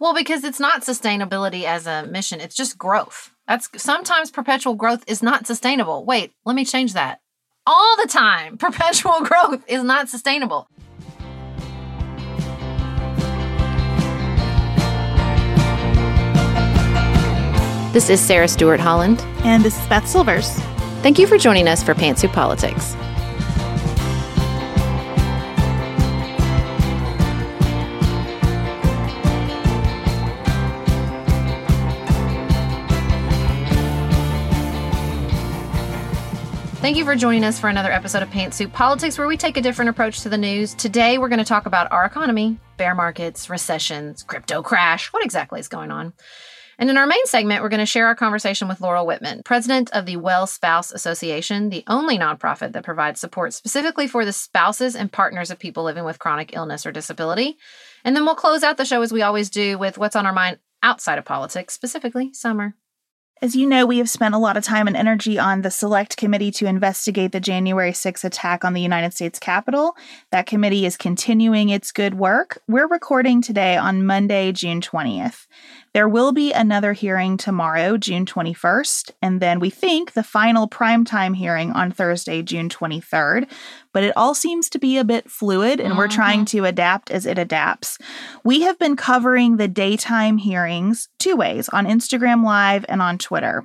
Well, because it's not sustainability as a mission, it's just growth. That's sometimes perpetual growth is not sustainable. Wait, let me change that. All the time, perpetual growth is not sustainable. This is Sarah Stewart Holland. And this is Beth Silvers. Thank you for joining us for Pantsuit Politics. Thank you for joining us for another episode of Pantsuit Politics, where we take a different approach to the news. Today, we're going to talk about our economy, bear markets, recessions, crypto crash. What exactly is going on? And in our main segment, we're going to share our conversation with Laurel Whitman, president of the Well Spouse Association, the only nonprofit that provides support specifically for the spouses and partners of people living with chronic illness or disability. And then we'll close out the show as we always do with what's on our mind outside of politics, specifically summer. As you know, we have spent a lot of time and energy on the Select Committee to investigate the January 6 attack on the United States Capitol. That committee is continuing its good work. We're recording today on Monday, June 20th. There will be another hearing tomorrow, June 21st, and then we think the final primetime hearing on Thursday, June 23rd. But it all seems to be a bit fluid, and mm-hmm. we're trying to adapt as it adapts. We have been covering the daytime hearings two ways on Instagram Live and on Twitter.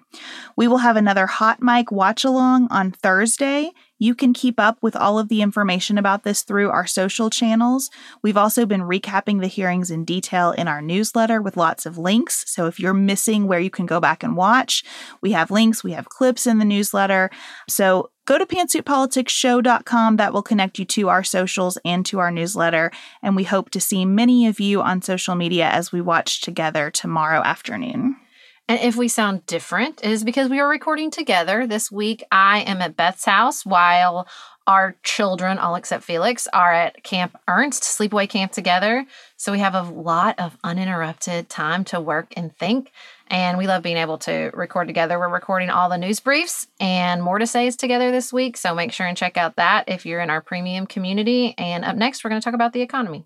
We will have another hot mic watch along on Thursday you can keep up with all of the information about this through our social channels. We've also been recapping the hearings in detail in our newsletter with lots of links. So if you're missing where you can go back and watch, we have links, we have clips in the newsletter. So go to pantsuitpoliticsshow.com. That will connect you to our socials and to our newsletter. And we hope to see many of you on social media as we watch together tomorrow afternoon. And if we sound different, it is because we are recording together. This week, I am at Beth's house while our children, all except Felix, are at Camp Ernst, sleepaway camp together. So we have a lot of uninterrupted time to work and think. And we love being able to record together. We're recording all the news briefs and more to say is together this week. So make sure and check out that if you're in our premium community. And up next, we're going to talk about the economy.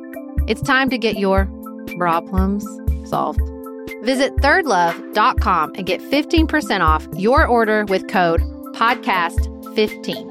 It's time to get your problems solved. Visit thirdlove.com and get 15% off your order with code podcast15.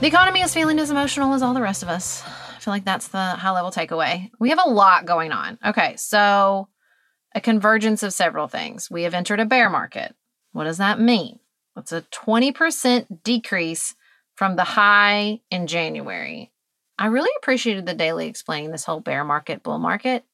The economy is feeling as emotional as all the rest of us. I feel like that's the high level takeaway. We have a lot going on. Okay, so a convergence of several things. We have entered a bear market. What does that mean? It's a 20% decrease from the high in January. I really appreciated the Daily explaining this whole bear market, bull market.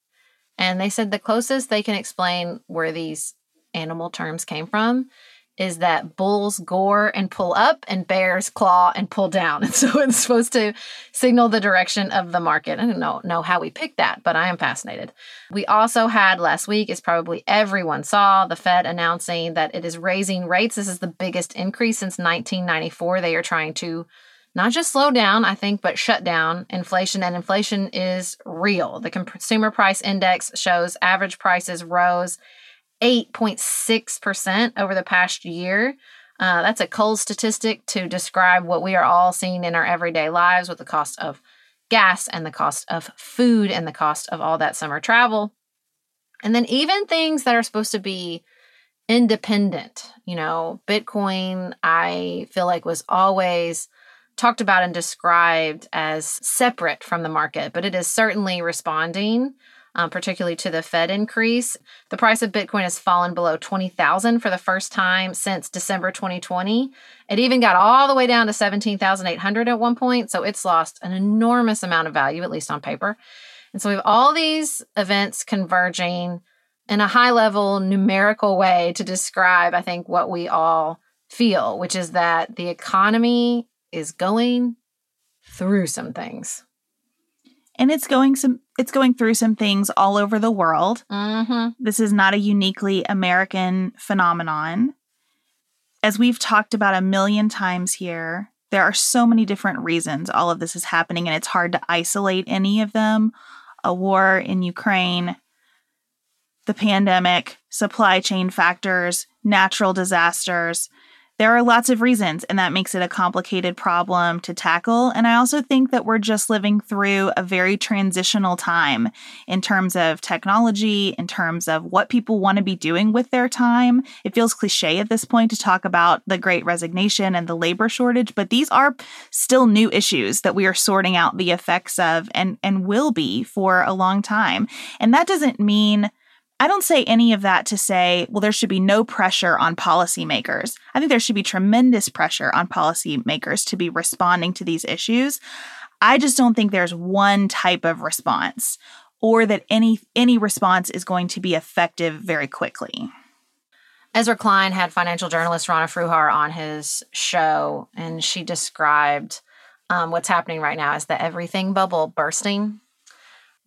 And they said the closest they can explain where these animal terms came from is that bulls gore and pull up and bears claw and pull down. And so it's supposed to signal the direction of the market. I don't know, know how we picked that, but I am fascinated. We also had last week, as probably everyone saw, the Fed announcing that it is raising rates. This is the biggest increase since 1994. They are trying to not just slow down, I think, but shut down inflation. And inflation is real. The consumer price index shows average prices rose 8.6% over the past year. Uh, that's a cold statistic to describe what we are all seeing in our everyday lives with the cost of gas and the cost of food and the cost of all that summer travel. And then even things that are supposed to be independent, you know, Bitcoin, I feel like was always talked about and described as separate from the market, but it is certainly responding um, particularly to the Fed increase. The price of Bitcoin has fallen below 20,000 for the first time since December 2020. It even got all the way down to 17,800 at one point. So it's lost an enormous amount of value, at least on paper. And so we have all these events converging in a high level numerical way to describe, I think, what we all feel, which is that the economy is going through some things and it's going some it's going through some things all over the world. Mm-hmm. This is not a uniquely American phenomenon. As we've talked about a million times here, there are so many different reasons all of this is happening, and it's hard to isolate any of them. A war in Ukraine, the pandemic, supply chain factors, natural disasters. There are lots of reasons, and that makes it a complicated problem to tackle. And I also think that we're just living through a very transitional time in terms of technology, in terms of what people want to be doing with their time. It feels cliche at this point to talk about the great resignation and the labor shortage, but these are still new issues that we are sorting out the effects of and, and will be for a long time. And that doesn't mean I don't say any of that to say, well, there should be no pressure on policymakers. I think there should be tremendous pressure on policymakers to be responding to these issues. I just don't think there's one type of response or that any any response is going to be effective very quickly. Ezra Klein had financial journalist Rana Foroohar on his show, and she described um, what's happening right now as the everything bubble bursting.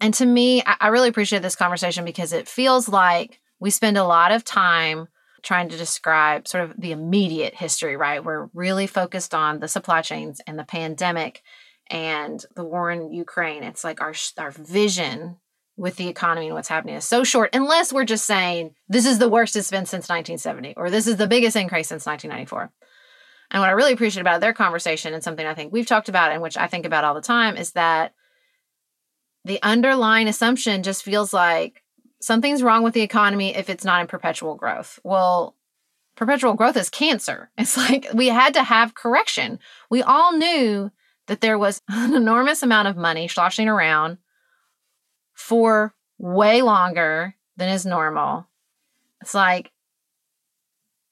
And to me, I, I really appreciate this conversation because it feels like we spend a lot of time trying to describe sort of the immediate history, right? We're really focused on the supply chains and the pandemic and the war in Ukraine. It's like our our vision with the economy and what's happening is so short unless we're just saying this is the worst it's been since 1970 or this is the biggest increase since 1994. And what I really appreciate about their conversation and something I think we've talked about and which I think about all the time is that the underlying assumption just feels like something's wrong with the economy if it's not in perpetual growth. Well, perpetual growth is cancer. It's like we had to have correction. We all knew that there was an enormous amount of money sloshing around for way longer than is normal. It's like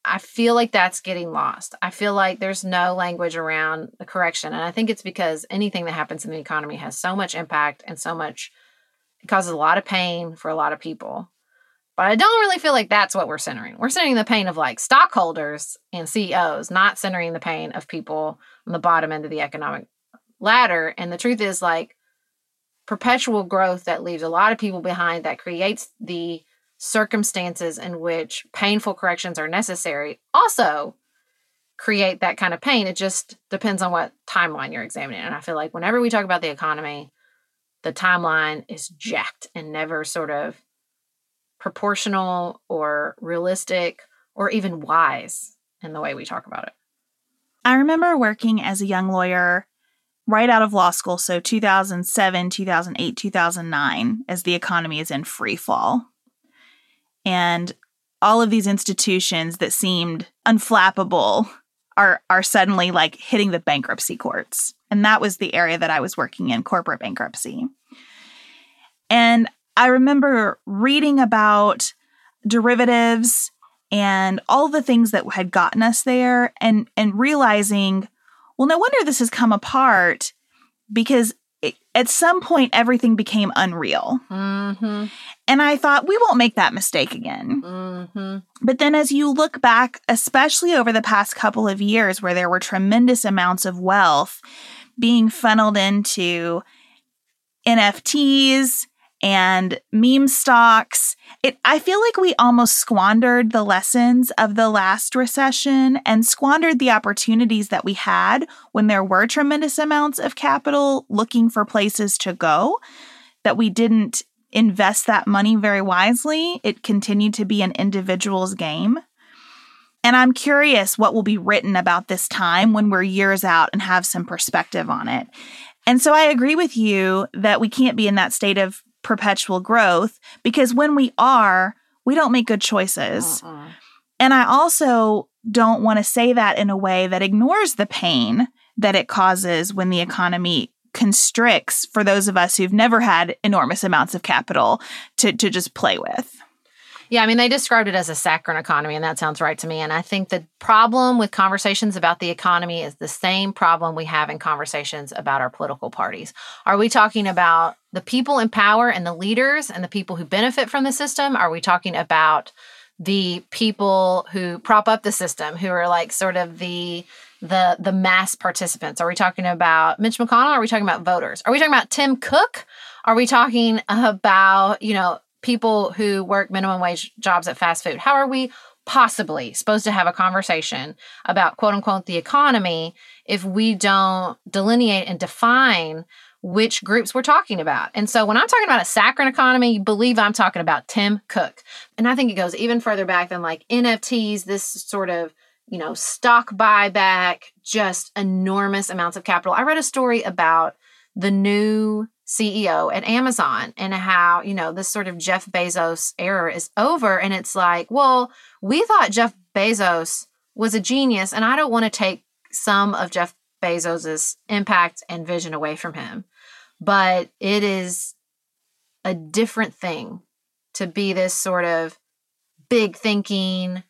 I feel like that's getting lost. I feel like there's no language around the correction. And I think it's because anything that happens in the economy has so much impact and so much, it causes a lot of pain for a lot of people. But I don't really feel like that's what we're centering. We're centering the pain of like stockholders and CEOs, not centering the pain of people on the bottom end of the economic ladder. And the truth is, like, perpetual growth that leaves a lot of people behind, that creates the circumstances in which painful corrections are necessary also create that kind of pain. It just depends on what timeline you're examining. And I feel like whenever we talk about the economy, the timeline is jacked and never sort of proportional or realistic or even wise in the way we talk about it. I remember working as a young lawyer right out of law school, so 2007, 2008, 2009, as the economy is in free fall. And all of these institutions that seemed unflappable are are suddenly like hitting the bankruptcy courts. And that was the area that I was working in, corporate bankruptcy. And I remember reading about derivatives and all the things that had gotten us there and and realizing well no wonder this has come apart because it, at some point everything became unreal Mm-hmm. And i thought we won't make that mistake again Mm-hmm. but then as you look back especially over the past couple of years where there were tremendous amounts of wealth being funneled into nfts and meme stocks. It I feel like we almost squandered the lessons of the last recession and squandered the opportunities that we had when there were tremendous amounts of capital looking for places to go that we didn't invest that money very wisely. It continued to be an individual's game. And I'm curious what will be written about this time when we're years out and have some perspective on it. And so I agree with you that we can't be in that state of perpetual growth because when we are, we don't make good choices. Uh-uh. And I also don't want to say that in a way that ignores the pain that it causes when the economy constricts for those of us who've never had enormous amounts of capital to, to just play with. Yeah, I mean, they described it as a saccharine economy, and that sounds right to me. And I think the problem with conversations about the economy is the same problem we have in conversations about our political parties. Are we talking about the people in power and the leaders and the people who benefit from the system? Are we talking about the people who prop up the system, who are like sort of the the the mass participants? Are we talking about Mitch McConnell? Are we talking about voters? Are we talking about Tim Cook? Are we talking about, you know, people who work minimum wage jobs at fast food? How are we possibly supposed to have a conversation about quote unquote the economy if we don't delineate and define which groups we're talking about? And so when I'm talking about a saccharine economy, you believe I'm talking about Tim Cook. And I think it goes even further back than like NFTs, this sort of you know, stock buyback, just enormous amounts of capital. I read a story about the new CEO at Amazon and how, you know, this sort of Jeff Bezos era is over. And it's like, well, we thought Jeff Bezos was a genius, and I don't want to take some of Jeff Bezos's impact and vision away from him. But it is a different thing to be this sort of big thinking,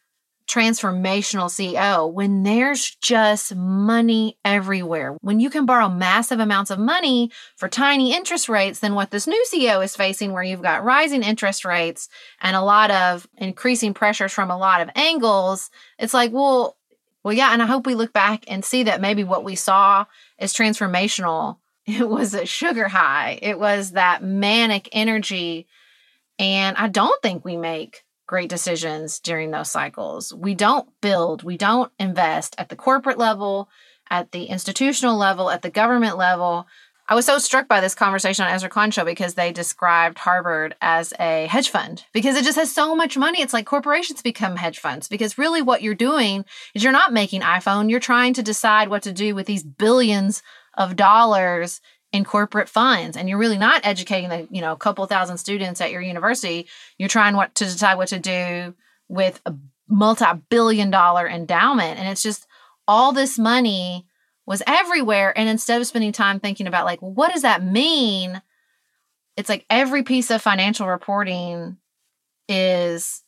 transformational CEO when there's just money everywhere. When you can borrow massive amounts of money for tiny interest rates than what this new CEO is facing, where you've got rising interest rates and a lot of increasing pressures from a lot of angles, it's like, well, well, yeah. And I hope we look back and see that maybe what we saw is transformational. It was a sugar high, it was that manic energy. And I don't think we make great decisions during those cycles. We don't build, we don't invest at the corporate level, at the institutional level, at the government level. I was so struck by this conversation on Ezra Klein show because they described Harvard as a hedge fund because it just has so much money. It's like corporations become hedge funds because really what you're doing is you're not making iPhone, you're trying to decide what to do with these billions of dollars in corporate funds and you're really not educating the you know a couple thousand students at your university. You're trying what to decide what to do with a multi-billion dollar endowment. And it's just all this money was everywhere. And instead of spending time thinking about like what does that mean? It's like every piece of financial reporting is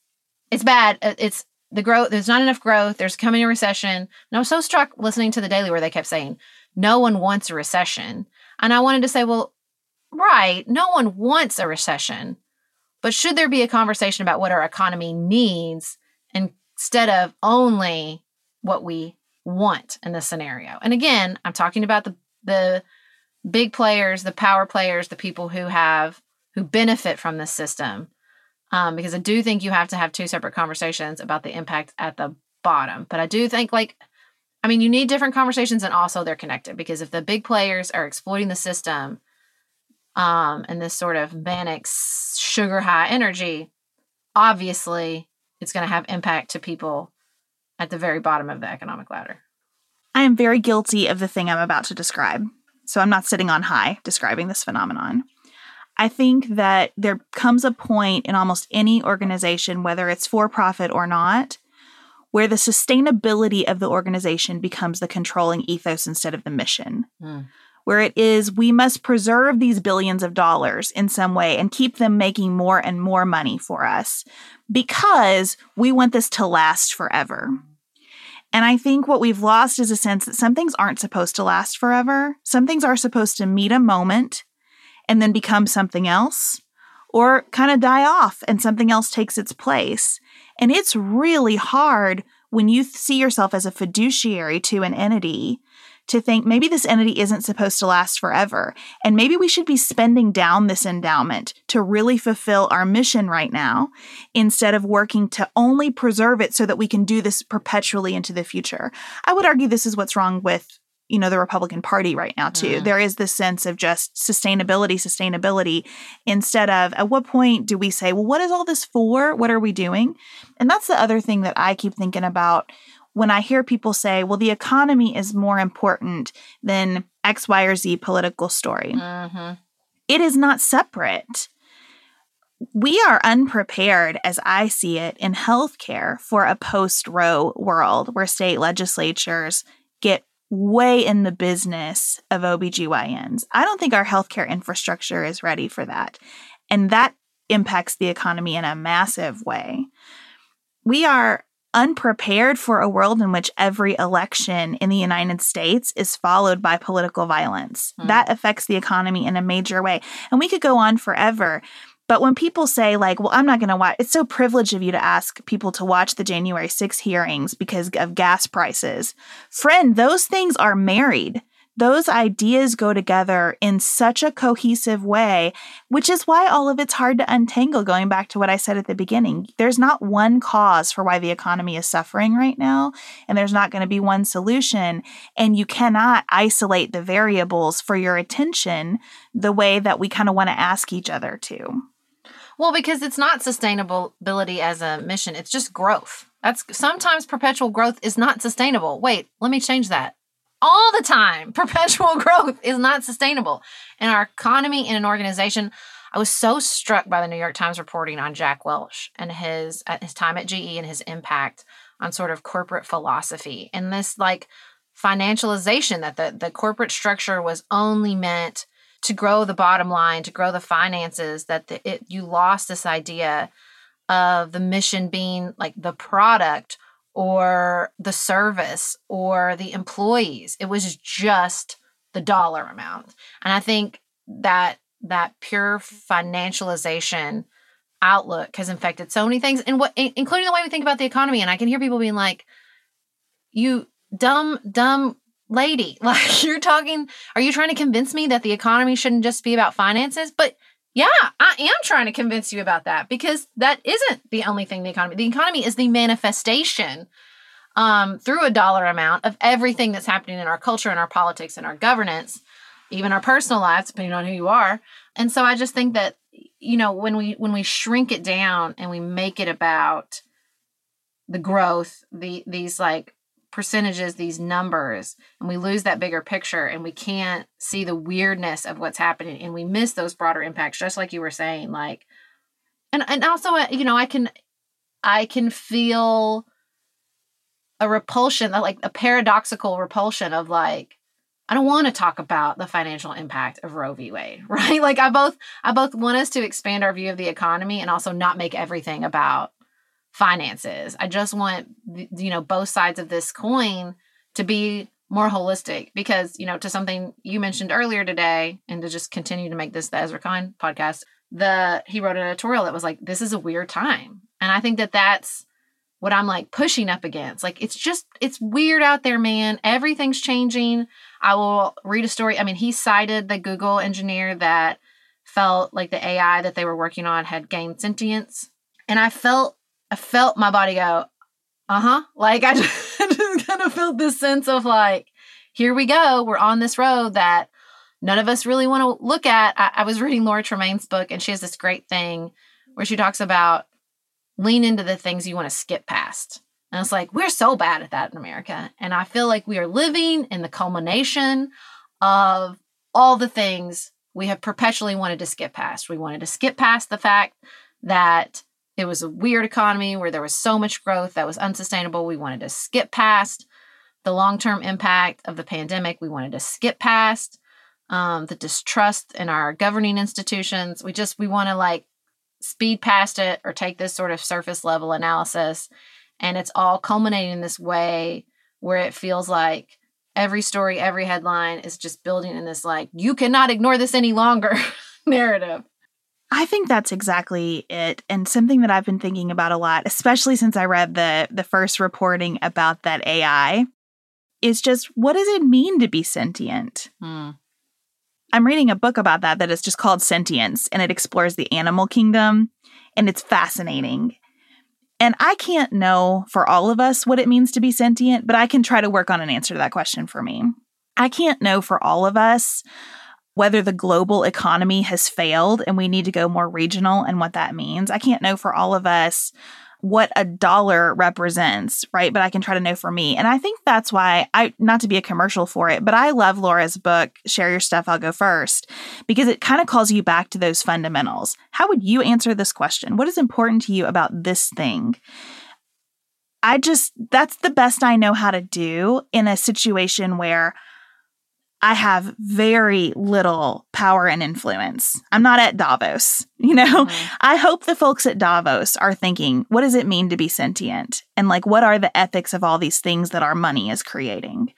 it's bad. Uh, it's the growth there's not enough growth there's coming a recession and i was so struck listening to the daily where they kept saying no one wants a recession and I wanted to say, well, right, no one wants a recession, but should there be a conversation about what our economy needs instead of only what we want in this scenario? And again, I'm talking about the the big players, the power players, the people who have who benefit from this system. Um, because I do think you have to have two separate conversations about the impact at the bottom. But I do think like I mean, you need different conversations and also they're connected because if the big players are exploiting the system um, and this sort of manic sugar high energy, obviously it's going to have impact to people at the very bottom of the economic ladder. I am very guilty of the thing I'm about to describe. So I'm not sitting on high describing this phenomenon. I think that there comes a point in almost any organization, whether it's for profit or not, where the sustainability of the organization becomes the controlling ethos instead of the mission. Mm. Where it is, we must preserve these billions of dollars in some way and keep them making more and more money for us because we want this to last forever. And I think what we've lost is a sense that some things aren't supposed to last forever. Some things are supposed to meet a moment and then become something else or kind of die off and something else takes its place. And it's really hard when you see yourself as a fiduciary to an entity to think maybe this entity isn't supposed to last forever. And maybe we should be spending down this endowment to really fulfill our mission right now instead of working to only preserve it so that we can do this perpetually into the future. I would argue this is what's wrong with you know the republican party right now too mm. there is this sense of just sustainability sustainability instead of at what point do we say well what is all this for what are we doing and that's the other thing that i keep thinking about when I hear people say, well, the economy is more important than X, Y, or Z political story, mm-hmm. it is not separate. We are unprepared, as I see it, in healthcare for a post Roe world where state legislatures get way in the business of OBGYNs. I don't think our healthcare infrastructure is ready for that. And that impacts the economy in a massive way. We are unprepared for a world in which every election in the United States is followed by political violence. Mm. That affects the economy in a major way. And we could go on forever. But when people say, like, well, I'm not going to watch, it's so privileged of you to ask people to watch the January 6 hearings because of gas prices. Friend, those things are married those ideas go together in such a cohesive way, which is why all of it's hard to untangle, going back to what I said at the beginning. There's not one cause for why the economy is suffering right now, and there's not going to be one solution. And you cannot isolate the variables for your attention the way that we kind of want to ask each other to. Well, because it's not sustainability as a mission, it's just growth. That's sometimes perpetual growth is not sustainable. Wait, let me change that all the time. Perpetual growth is not sustainable. In our economy, in an organization, I was so struck by the New York Times reporting on Jack Welch and his uh, his time at GE and his impact on sort of corporate philosophy and this like financialization that the, the corporate structure was only meant to grow the bottom line, to grow the finances, that the, it you lost this idea of the mission being like the product or the service or the employees. It was just the dollar amount. And I think that that pure financialization outlook has infected so many things and what including the way we think about the economy and I can hear people being like you dumb dumb lady like you're talking are you trying to convince me that the economy shouldn't just be about finances but yeah, I am trying to convince you about that because that isn't the only thing the economy. The economy is the manifestation um, through a dollar amount of everything that's happening in our culture and our politics and our governance, even our personal lives, depending on who you are. And so I just think that you know when we when we shrink it down and we make it about the growth, the these like percentages, these numbers, and we lose that bigger picture and we can't see the weirdness of what's happening and we miss those broader impacts, just like you were saying. Like, and, and also, uh, you know, I can, I can feel a repulsion, like a paradoxical repulsion of like, I don't want to talk about the financial impact of Roe v. Wade, right? Like I both I both want us to expand our view of the economy and also not make everything about finances. I just want you know both sides of this coin to be more holistic because you know to something you mentioned earlier today and to just continue to make this the Ezra Klein podcast. The he wrote an editorial that was like this is a weird time, and I think that that's what I'm like pushing up against. Like it's just it's weird out there, man. Everything's changing. I will read a story. I mean, he cited the Google engineer that felt like the AI that they were working on had gained sentience, and I felt I felt my body go, uh huh. Like I just, just kind of felt this sense of like, here we go. We're on this road that none of us really want to look at. I, I was reading Laura Tremaine's book, and she has this great thing where she talks about lean into the things you want to skip past. And it's like, we're so bad at that in America. And I feel like we are living in the culmination of all the things we have perpetually wanted to skip past. We wanted to skip past the fact that it was a weird economy where there was so much growth that was unsustainable. We wanted to skip past the long term impact of the pandemic. We wanted to skip past um, the distrust in our governing institutions. We just, we want to like speed past it or take this sort of surface level analysis. And it's all culminating in this way where it feels like every story, every headline is just building in this like, you cannot ignore this any longer narrative. I think that's exactly it and something that I've been thinking about a lot especially since I read the the first reporting about that AI is just what does it mean to be sentient? Hmm. I'm reading a book about that that is just called Sentience and it explores the animal kingdom and it's fascinating. And I can't know for all of us what it means to be sentient, but I can try to work on an answer to that question for me. I can't know for all of us whether the global economy has failed and we need to go more regional and what that means. I can't know for all of us what a dollar represents, right? But I can try to know for me. And I think that's why I, not to be a commercial for it, but I love Laura's book, Share Your Stuff, I'll Go First, because it kind of calls you back to those fundamentals. How would you answer this question? What is important to you about this thing? I just, that's the best I know how to do in a situation where I have very little power and influence. I'm not at Davos, you know? Mm-hmm. I hope the folks at Davos are thinking, what does it mean to be sentient? And like, what are the ethics of all these things that our money is creating?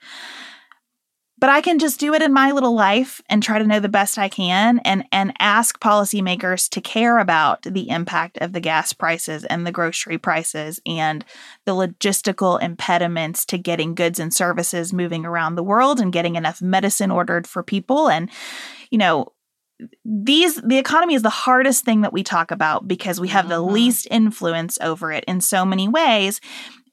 But I can just do it in my little life and try to know the best I can and and ask policymakers to care about the impact of the gas prices and the grocery prices and the logistical impediments to getting goods and services moving around the world and getting enough medicine ordered for people and you know these the economy is the hardest thing that we talk about because we have the mm-hmm. least influence over it in so many ways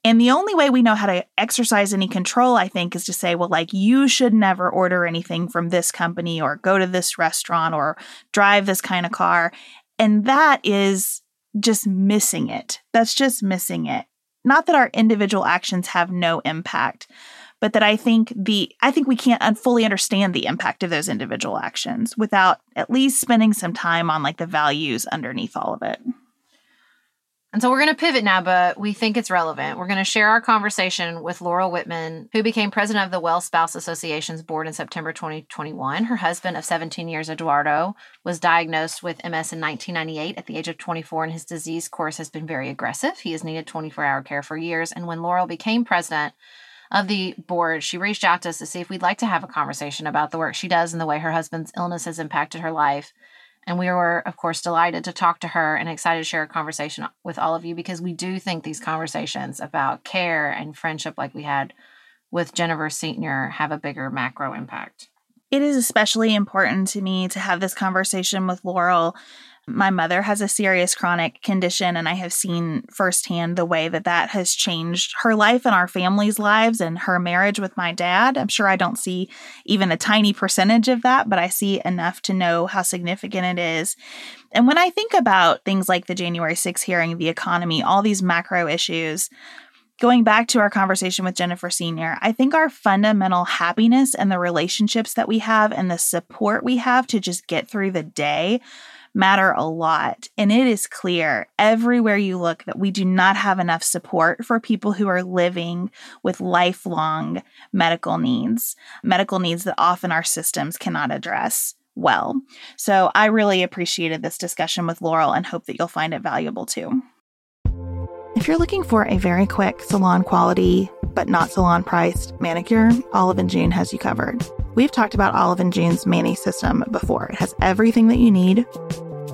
and the only way we know how to exercise any control, I think, is to say, well, like, you should never order anything from this company or go to this restaurant or drive this kind of car. And that is just missing it. That's just missing it. Not that our individual actions have no impact, but that I think the I think we can't fully understand the impact of those individual actions without at least spending some time on like the values underneath all of it. And so we're going to pivot now, but we think it's relevant. We're going to share our conversation with Laurel Whitman, who became president of the Well Spouse Association's board in September 2021. Her husband of 17 years, Eduardo, was diagnosed with MS in 1998 at the age of 24, and his disease course has been very aggressive. He has needed 24 hour care for years. And when Laurel became president, of the board, she reached out to us to see if we'd like to have a conversation about the work she does and the way her husband's illness has impacted her life and we were, of course, delighted to talk to her and excited to share a conversation with all of you because we do think these conversations about care and friendship, like we had with Jennifer Senior, have a bigger macro impact. It is especially important to me to have this conversation with Laurel my mother has a serious chronic condition, and I have seen firsthand the way that that has changed her life and our family's lives and her marriage with my dad. I'm sure I don't see even a tiny percentage of that, but I see enough to know how significant it is. And when I think about things like the January 6th hearing, the economy, all these macro issues, going back to our conversation with Jennifer Senior, I think our fundamental happiness and the relationships that we have and the support we have to just get through the day matter a lot. And it is clear everywhere you look that we do not have enough support for people who are living with lifelong medical needs, medical needs that often our systems cannot address well. So I really appreciated this discussion with Laurel and hope that you'll find it valuable too. If you're looking for a very quick salon quality, but not salon priced manicure, Olive and June has you covered. We've talked about Olive and June's Mani system before. It has everything that you need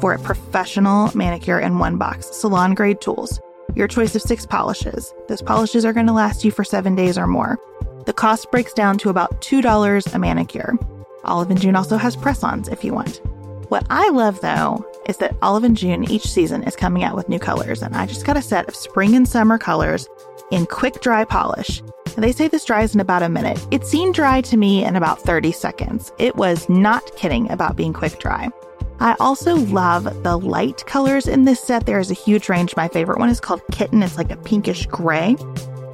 for a professional manicure in one box, salon grade tools, your choice of six polishes. Those polishes are going to last you for seven days or more. The cost breaks down to about $2 a manicure. Olive and June also has press ons if you want. What I love though is that Olive and June each season is coming out with new colors, and I just got a set of spring and summer colors in quick dry polish. They say this dries in about a minute. It seemed dry to me in about 30 seconds. It was not kidding about being quick dry. I also love the light colors in this set. There is a huge range. My favorite one is called Kitten. It's like a pinkish gray.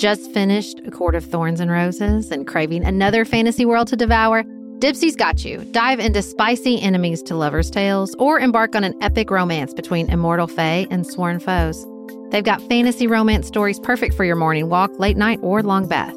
Just finished A Court of Thorns and Roses and craving another fantasy world to devour? Dipsea's got you. Dive into spicy enemies to lovers' tales or embark on an epic romance between immortal fae and sworn foes. They've got fantasy romance stories perfect for your morning walk, late night, or long bath.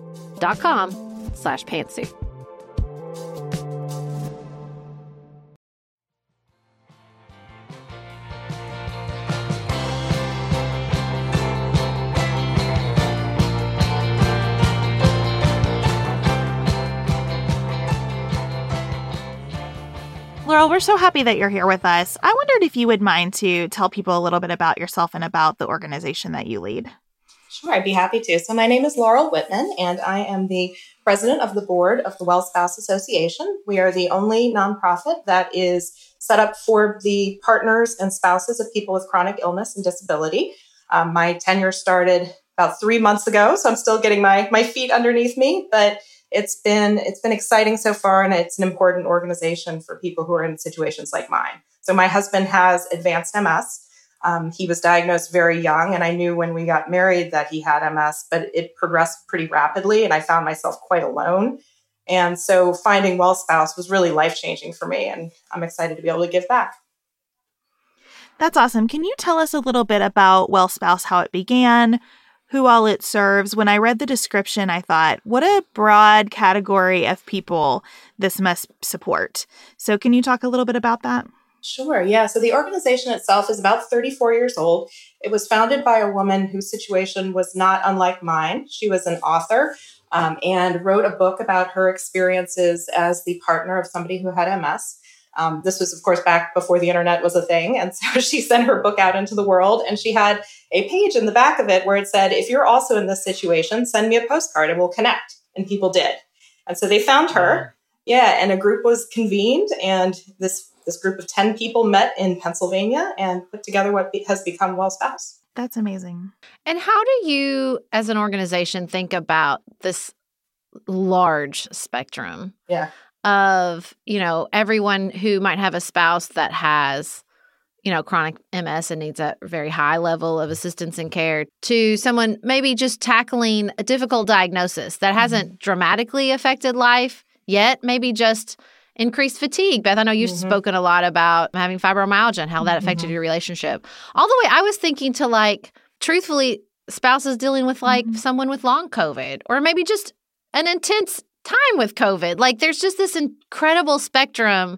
com slash pantsuit. Laurel, we're so happy that you're here with us. I wondered if you would mind to tell people a little bit about yourself and about the organization that you lead. Sure, I'd be happy to. So, my name is Laurel Whitman, and I am the president of the board of the Well Spouse Association. We are the only nonprofit that is set up for the partners and spouses of people with chronic illness and disability. Um, my tenure started about three months ago, so I'm still getting my my feet underneath me, but it's been it's been exciting so far, and it's an important organization for people who are in situations like mine. So, my husband has advanced MS. Um, he was diagnosed very young, and I knew when we got married that he had MS, but it progressed pretty rapidly, and I found myself quite alone. And so finding Well Spouse was really life changing for me, and I'm excited to be able to give back. That's awesome. Can you tell us a little bit about Well Spouse, how it began, who all it serves? When I read the description, I thought, what a broad category of people this must support. So, can you talk a little bit about that? Sure, yeah. So the organization itself is about 34 years old. It was founded by a woman whose situation was not unlike mine. She was an author um, and wrote a book about her experiences as the partner of somebody who had MS. Um, this was, of course, back before the internet was a thing. And so she sent her book out into the world and she had a page in the back of it where it said, If you're also in this situation, send me a postcard and we'll connect. And people did. And so they found her. Yeah, and a group was convened, and this this group of 10 people met in Pennsylvania and put together what has become Well Spouse. That's amazing. And how do you, as an organization, think about this large spectrum? Yeah. Of, you know, everyone who might have a spouse that has, you know, chronic MS and needs a very high level of assistance and care to someone maybe just tackling a difficult diagnosis that hasn't mm-hmm. dramatically affected life yet, maybe just increased fatigue. Beth, I know you've mm-hmm. spoken a lot about having fibromyalgia and how that affected mm-hmm. your relationship. All the way, I was thinking to like, truthfully, spouses dealing with like mm-hmm. someone with long COVID or maybe just an intense time with COVID. Like, there's just this incredible spectrum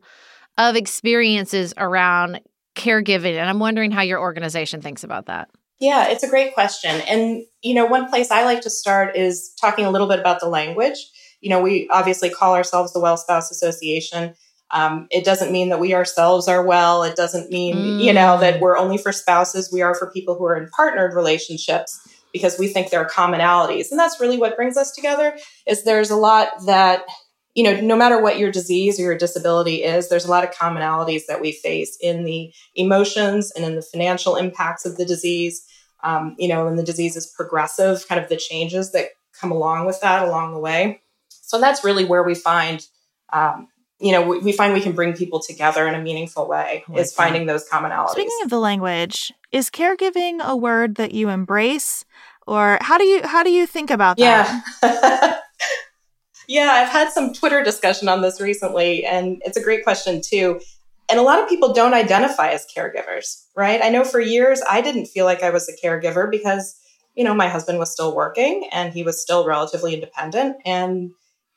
of experiences around caregiving. And I'm wondering how your organization thinks about that. Yeah, it's a great question. And, you know, one place I like to start is talking a little bit about the language. You know, we obviously call ourselves the Well Spouse Association. Um, it doesn't mean that we ourselves are well. It doesn't mean, mm. you know, that we're only for spouses. We are for people who are in partnered relationships because we think there are commonalities. And that's really what brings us together is there's a lot that you know, no matter what your disease or your disability is, there's a lot of commonalities that we face in the emotions and in the financial impacts of the disease. Um, you know, and the disease is progressive, kind of the changes that come along with that along the way. So that's really where we find, um, you know, we, we, find we can bring people together in a meaningful way like is finding that. those commonalities. Speaking of the language, is caregiving a word that you embrace, or how do you how do you think about that? Yeah. Yeah, I've had some Twitter discussion on this recently, and it's a great question too. And a lot of people don't identify as caregivers, right? I know for years I didn't feel like I was a caregiver because, you know, my husband was still working and he was still relatively independent. And,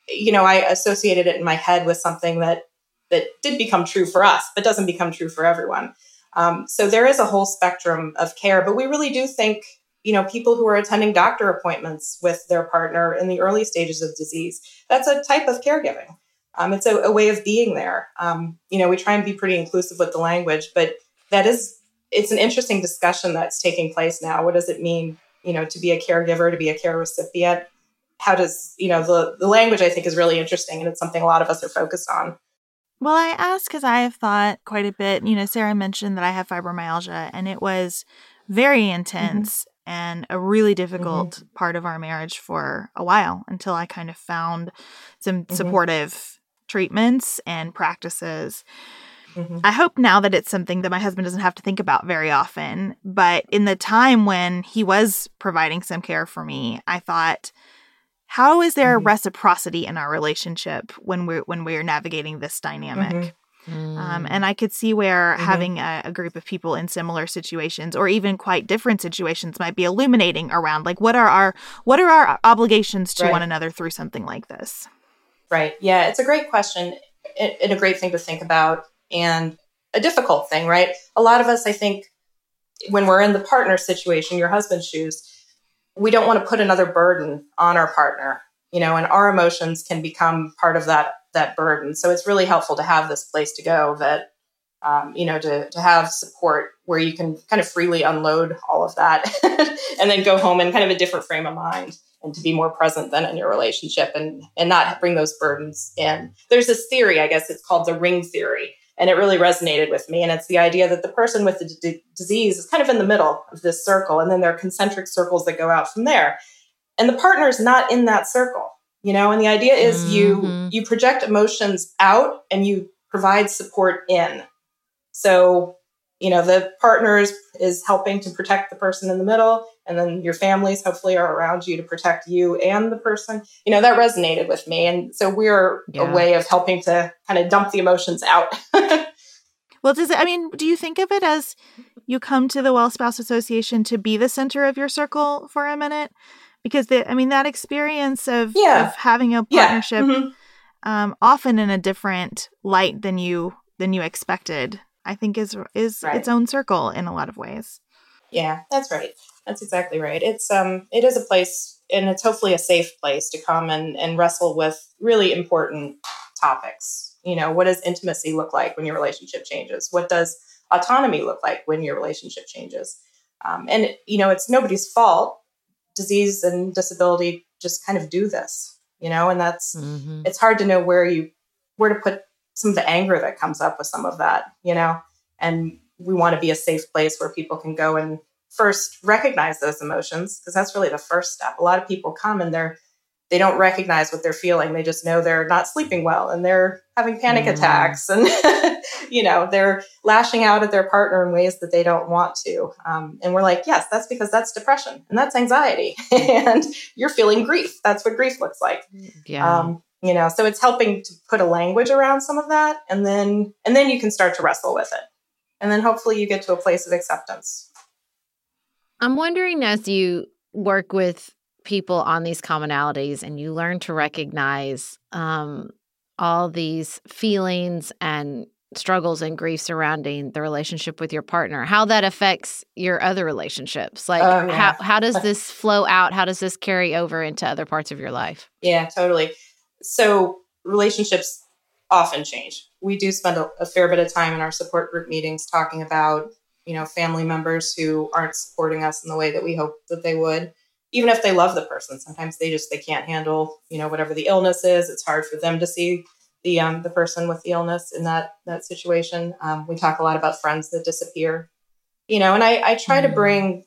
you know, I associated it in my head with something that that did become true for us, but doesn't become true for everyone. Um, so there is a whole spectrum of care, but we really do think you know, people who are attending doctor appointments with their partner in the early stages of disease. That's a type of caregiving. Um, it's a, a, way of being there. Um, you know, we try and be pretty inclusive with the language, but that is, it's an interesting discussion that's taking place now. What does it mean, you know, to be a caregiver, to be a care recipient? How does, you know, the, the language I think is really interesting and it's something a lot of us are focused on. Well, I ask because I have thought quite a bit. You know, Sarah mentioned that I have fibromyalgia and it was very mm-hmm. intense. Mm-hmm and a really difficult mm-hmm. part of our marriage for a while until I kind of found some mm-hmm. supportive treatments and practices. Mm-hmm. I hope now that it's something that my husband doesn't have to think about very often. But in the time when he was providing some care for me, I thought, how is there mm-hmm. reciprocity in our relationship when we're when we're navigating this dynamic? Mm-hmm. Mm. Um, and I could see where mm-hmm. having a, a, group of people in similar situations or even quite different situations might be illuminating around like what are our what are our obligations to right. one another through something like this. Right. Yeah, it's a great question and a great thing to think about and a difficult thing, right? A lot of us, I think, when we're in the partner situation, your husband's shoes, we don't want to put another burden on our partner, you know, and our emotions can become part of that that burden. So it's really helpful to have this place to go that, um, you know, to, to have support where you can kind of freely unload all of that and then go home in kind of a different frame of mind and to be more present than in your relationship and, and not bring those burdens in. There's this theory, I guess it's called the ring theory. And it really resonated with me. And it's the idea that the person with the d- disease is kind of in the middle of this circle. And then there are concentric circles that go out from there. And the partner is not in that circle you know and the idea is mm-hmm. you you project emotions out and you provide support in so you know the partners is helping to protect the person in the middle and then your families hopefully are around you to protect you and the person you know that resonated with me and so we're yeah. a way of helping to kind of dump the emotions out well does it i mean do you think of it as you come to the well spouse association to be the center of your circle for a minute because the, I mean that experience of, yeah. of having a partnership yeah. mm-hmm. um, often in a different light than you than you expected, I think is is right. its own circle in a lot of ways. Yeah, that's right. That's exactly right. It's um it is a place and it's hopefully a safe place to come and, and wrestle with really important topics. You know, what does intimacy look like when your relationship changes? What does autonomy look like when your relationship changes? Um, and you know, it's nobody's fault disease and disability just kind of do this, you know, and that's mm-hmm. it's hard to know where you where to put some of the anger that comes up with some of that, you know, and we want to be a safe place where people can go and first recognize those emotions because that's really the first step. A lot of people come and they're they don't recognize what they're feeling. They just know they're not sleeping well and they're having panic Mm. attacks and, you know, they're lashing out at their partner in ways that they don't want to. Um, and we're like, yes, that's because that's depression and that's anxiety and you're feeling grief. That's what grief looks like. Yeah. Um, you know, so it's helping to put a language around some of that. And then, and then you can start to wrestle with it. And then hopefully you get to a place of acceptance. I'm wondering as you work with people on these commonalities and you learn to recognize um, all these feelings and struggles and grief surrounding the relationship with your partner, how that affects your other relationships. Like, Oh, yeah. how, how does this flow out? How does this carry over into other parts of your life? Yeah, totally. So relationships often change. We do spend a, a fair bit of time in our support group meetings talking about, you know, family members who aren't supporting us in the way that we hope that they would. Even if they love the person, sometimes they just they can't handle, you know, whatever the illness is. It's hard for them to see the um, the person with the illness in that that situation. Um, we talk a lot about friends that disappear, you know, and I, I try to Mm. bring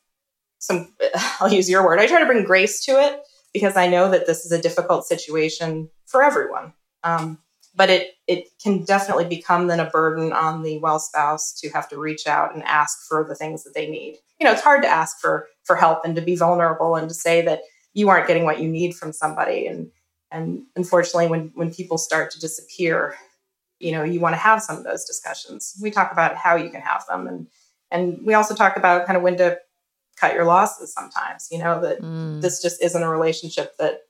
some. I'll use your word. I try to bring grace to it because I know that this is a difficult situation for everyone. Um, but it it can definitely become then a burden on the well spouse to have to reach out and ask for the things that they need. You know, it's hard to ask for for help and to be vulnerable and to say that you aren't getting what you need from somebody. And and unfortunately, when when people start to disappear, you know, you want to have some of those discussions. We talk about how you can have them, and and we also talk about kind of when to cut your losses. Sometimes, you know, that Mm. this just isn't a relationship that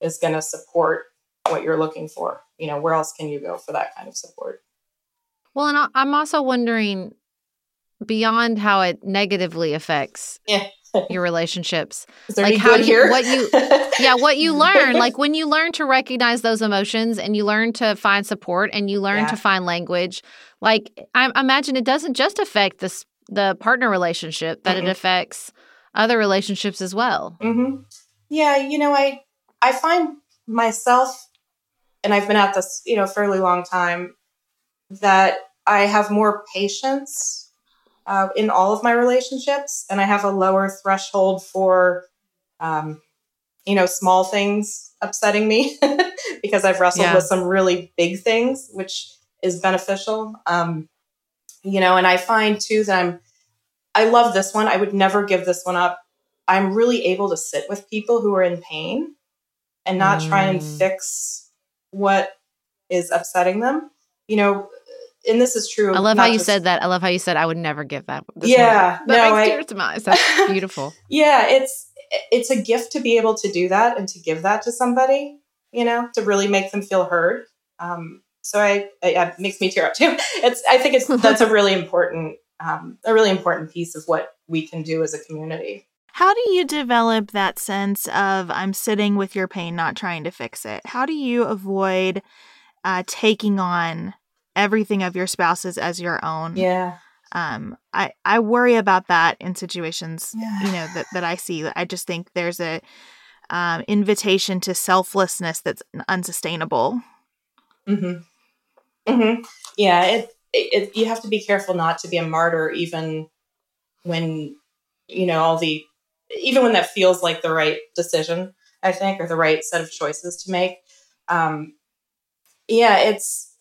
is going to support what you're looking for. You know, where else can you go for that kind of support? Well, and I'm also wondering beyond how it negatively affects Yeah. your relationships. Is there Like any how you- here? what you- yeah what you learn like when you learn to recognize those emotions and you learn to find support and you learn Yeah. to find language like i I imagine it doesn't just affect this the partner relationship that it Mm-mm. affects other relationships as well hmm Yeah, you know, I I find myself, and I've been at this, you know, fairly long time, that I have more patience uh, in all of my relationships, and I have a lower threshold for, um, you know, small things upsetting me because I've wrestled Yeah. with some really big things, which is beneficial. Um, you know, and I find too that I'm, I love this one. I would never give this one up. I'm really able to sit with people who are in pain and not try and Mm. fix what is upsetting them. You know, and this is true. i love how you just- said that i love how you said i would never give that Yeah, one. that no, makes I- tears to my eyes that's beautiful Yeah, it's it's a gift to be able to do that and to give that to somebody. You know, to really make them feel heard. Um, so I, I it makes me tear up too. It's I think it's that's a really important um, a really important piece of what we can do as a community. How do you develop that sense of I'm sitting with your pain, not trying to fix it? How do you avoid uh, taking on everything of your spouse's as your own? Yeah. Um, I I worry about that in situations Yeah. you know that that I see. I just think there's a um, invitation to selflessness that's unsustainable. hmm hmm Yeah, it, it you have to be careful not to be a martyr, even when you know all the even when that feels like the right decision. I think, or the right set of choices to make. Um, yeah, it's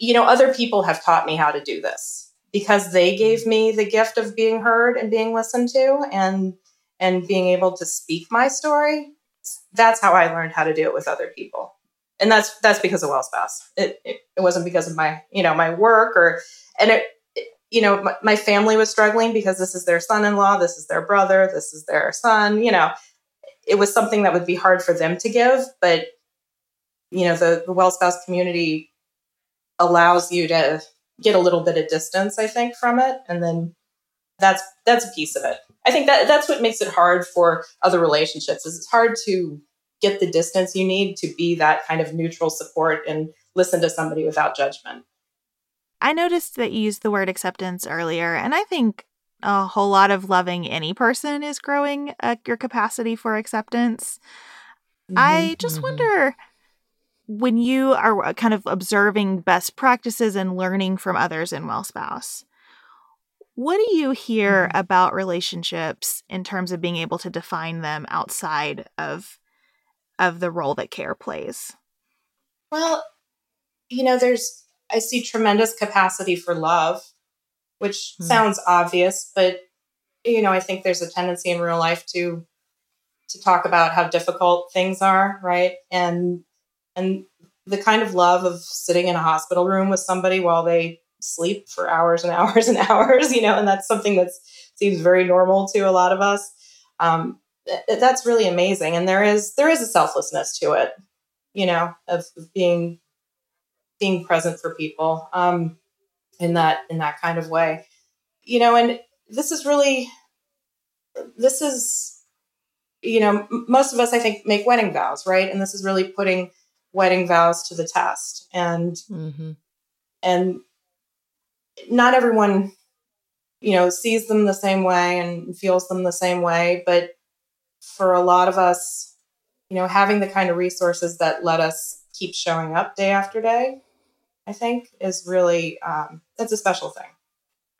you know other people have taught me how to do this because they gave me the gift of being heard and being listened to and and being able to speak my story that's how i learned how to do it with other people and that's that's because of well spouse it, it, it wasn't because of my you know my work or and it- you know my, my family was struggling because this is their son-in-law this is their brother this is their son you know. It was something that would be hard for them to give but you know the, the well spouse community allows you to get a little bit of distance i think from it and then that's that's a piece of it. I think that that's what makes it hard for other relationships is it's hard to get the distance you need to be that kind of neutral support and listen to somebody without judgment I noticed that you used the word acceptance earlier, and I think a whole lot of loving any person is growing uh, your capacity for acceptance. I just Mhm. wonder when you are uh, kind of observing best practices and learning from others in Well Spouse, what do you hear about relationships in terms of being able to define them outside of of the role that care plays? Well, you know, there's, I see tremendous capacity for love, which mm. sounds obvious, but, you know, I think there's a tendency in real life to, to talk about how difficult things are, right? And, and the kind of love of sitting in a hospital room with somebody while they sleep for hours and hours and hours, you know, and that's something that seems very normal to a lot of us. Um, th- that's really amazing, and there is there is a selflessness to it, you know, of, of being being present for people um, in that in that kind of way, you know, and this is really this is you know m- most of us I think make wedding vows, right, and this is really putting wedding vows to the test. And mm-hmm. and not everyone you know sees them the same way and feels them the same way but for a lot of us you know having the kind of resources that let us keep showing up day after day i think is really um, it's a special thing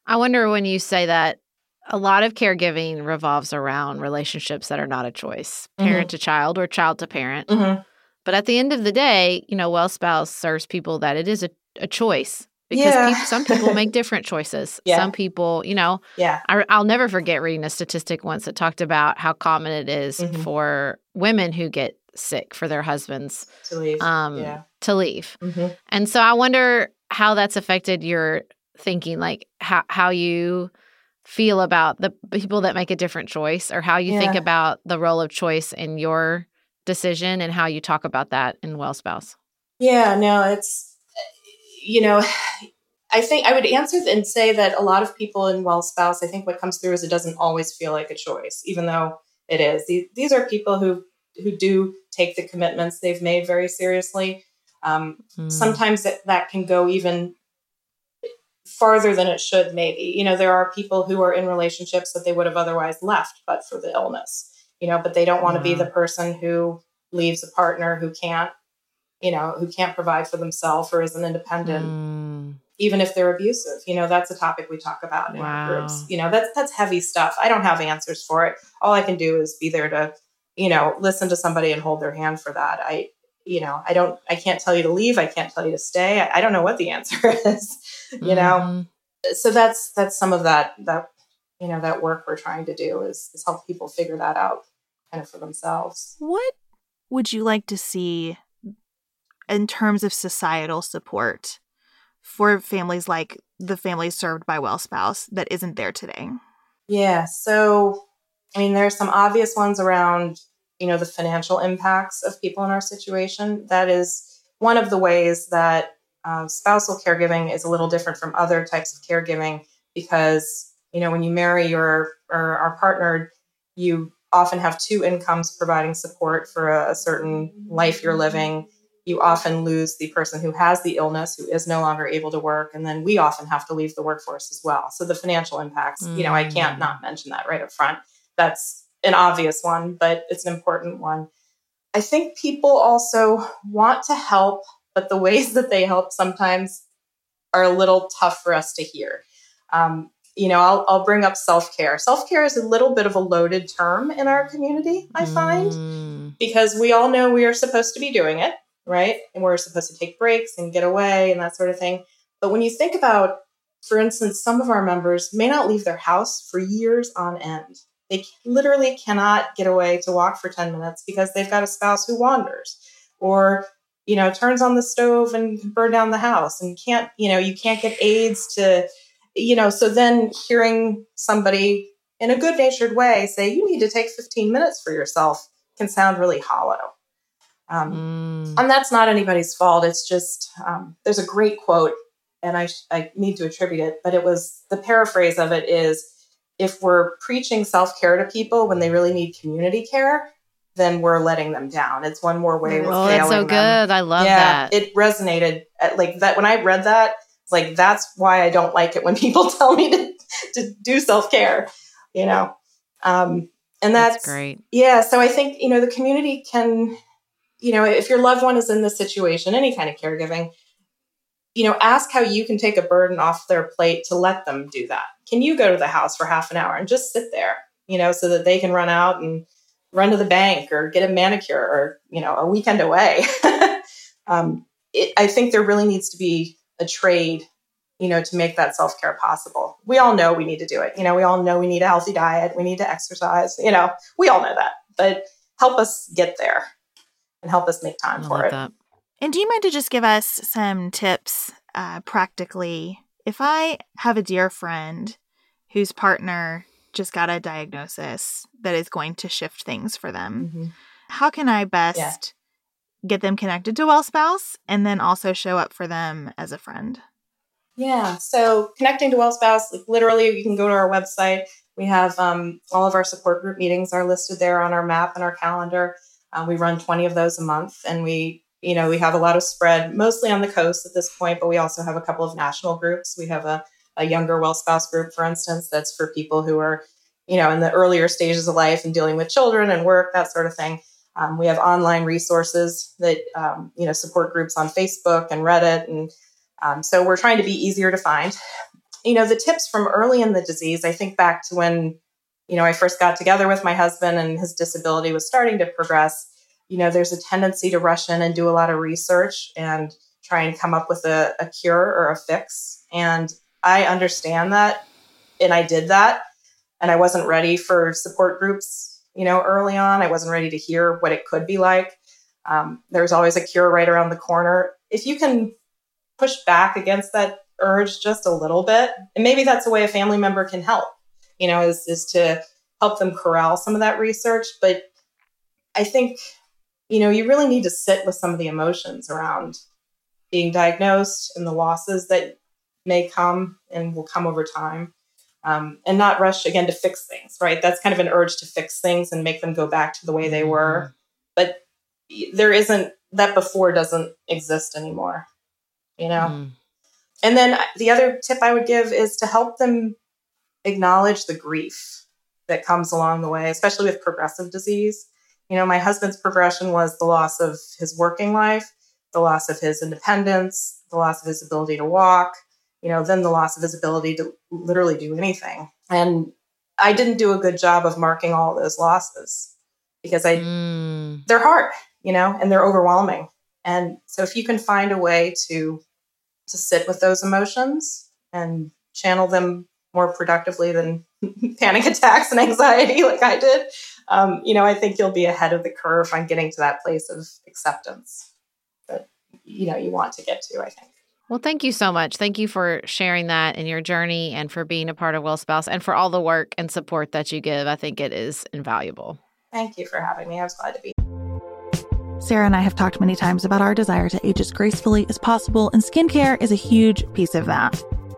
i wonder when you say that a lot of caregiving revolves around relationships that are not a choice parent mm-hmm. to child or child to parent mm-hmm. but at the end of the day you know well spouse serves people that it is a, a choice because yeah. people, some people make different choices. Yeah. Some people, you know, yeah. I, will never forget reading a statistic once that talked about how common it is mm-hmm. for women who get sick for their husbands to leave. Um, yeah. To leave. Mm-hmm. And so I wonder how that's affected your thinking, like how how you feel about the people that make a different choice, or how you yeah. think about the role of choice in your decision, and how you talk about that in Well Spouse. Yeah, no, it's you know, I think I would answer and say that a lot of people in Well Spouse, I think what comes through is it doesn't always feel like a choice, even though it is. These, these are people who who do take the commitments they've made very seriously. Um, mm. Sometimes that, that can go even farther than it should, maybe. You know, there are people who are in relationships that they would have otherwise left but for the illness, you know, but they don't want to be the person who leaves a partner who can't you know, who can't provide for themselves or is an independent, mm. even if they're abusive. You know, that's a topic we talk about in wow. our groups. You know, that's that's heavy stuff. I don't have answers for it. All I can do is be there to, you know, listen to somebody and hold their hand for that. I, you know, I don't, I can't tell you to leave. I can't tell you to stay. I, I don't know what the answer is. you mm. know, mm-hmm. so that's that's some of that that you know that work we're trying to do is is help people figure that out kind of for themselves. What would you like to see in terms of societal support for families like the families served by Well Spouse that isn't there today? Yeah. So, I mean, there are some obvious ones around, you know, the financial impacts of people in our situation. That is one of the ways that uh, spousal caregiving is a little different from other types of caregiving because, you know, when you marry your or are partnered, you often have two incomes providing support for a, a certain life you're living you often lose the person who has the illness who is no longer able to work and then we often have to leave the workforce as well so the financial impacts mm. you know i can't not mention that right up front that's an obvious one but it's an important one i think people also want to help but the ways that they help sometimes are a little tough for us to hear um, you know I'll, I'll bring up self-care self-care is a little bit of a loaded term in our community i find mm. because we all know we are supposed to be doing it right? And we're supposed to take breaks and get away and that sort of thing. But when you think about, for instance, some of our members may not leave their house for years on end. They literally cannot get away to walk for 10 minutes because they've got a spouse who wanders or, you know, turns on the stove and burn down the house and can't, you know, you can't get aides to, you know, so then hearing somebody in a good natured way say, you need to take 15 minutes for yourself can sound really hollow. Um, mm. And that's not anybody's fault. It's just um, there's a great quote, and I, I need to attribute it, but it was the paraphrase of it is if we're preaching self care to people when they really need community care, then we're letting them down. It's one more way. Oh, that's so them. good. I love yeah, that. It resonated at, like that when I read that. It's like that's why I don't like it when people tell me to to do self care. You know, um, and that's, that's great. Yeah. So I think you know the community can you know, if your loved one is in this situation, any kind of caregiving, you know, ask how you can take a burden off their plate to let them do that. Can you go to the house for half an hour and just sit there, you know, so that they can run out and run to the bank or get a manicure or, you know, a weekend away. um, it, I think there really needs to be a trade, you know, to make that self care possible. We all know we need to do it. You know, we all know we need a healthy diet, we need to exercise, you know, we all know that, but help us get there and help us make time I for it. that. And do you mind to just give us some tips uh, practically? If I have a dear friend whose partner just got a diagnosis that is going to shift things for them, Mhm. how can I best get them connected to Well Spouse and then also show up for them as a friend? Yeah. So connecting to Well Spouse, like literally, you can go to our website. We have um, all of our support group meetings are listed there on our map and our calendar. Uh, we run 20 of those a month, and we, you know, we have a lot of spread, mostly on the coast at this point, but we also have a couple of national groups. We have a, a younger Well Spouse group, for instance, that's for people who are, you know, in the earlier stages of life and dealing with children and work, that sort of thing. Um, we have online resources that, um, you know, support groups on Facebook and Reddit and um, so we're trying to be easier to find. You know, the tips from early in the disease, I think back to when, you know, I first got together with my husband and his disability was starting to progress. You know, there's a tendency to rush in and do a lot of research and try and come up with a, a cure or a fix. And I understand that. And I did that. And I wasn't ready for support groups, you know, early on. I wasn't ready to hear what it could be like. Um, there's always a cure right around the corner. If you can push back against that urge just a little bit and maybe that's a way a family member can help you know is is to help them corral some of that research but i think you know you really need to sit with some of the emotions around being diagnosed and the losses that may come and will come over time um, and not rush again to fix things right? That's kind of an urge to fix things and make them go back to the way they were. But there isn't that before doesn't exist anymore you know? Mm. and then the other tip i would give is to help them acknowledge the grief that comes along the way especially with progressive disease you know my husband's progression was the loss of his working life the loss of his independence the loss of his ability to walk you know then the loss of his ability to literally do anything and i didn't do a good job of marking all those losses because i Mm. they're hard, you know, and they're overwhelming. And so if you can find a way to to sit with those emotions and channel them more productively than panic attacks and anxiety like I did, um, you know, I think you'll be ahead of the curve on getting to that place of acceptance that you know you want to get to, I think. Well, thank you so much. Thank you for sharing that in your journey and for being a part of Well Spouse and for all the work and support that you give. I think it is invaluable. Thank you for having me. I was glad to be Sarah and I have talked many times about our desire to age as gracefully as possible, and skincare is a huge piece of that.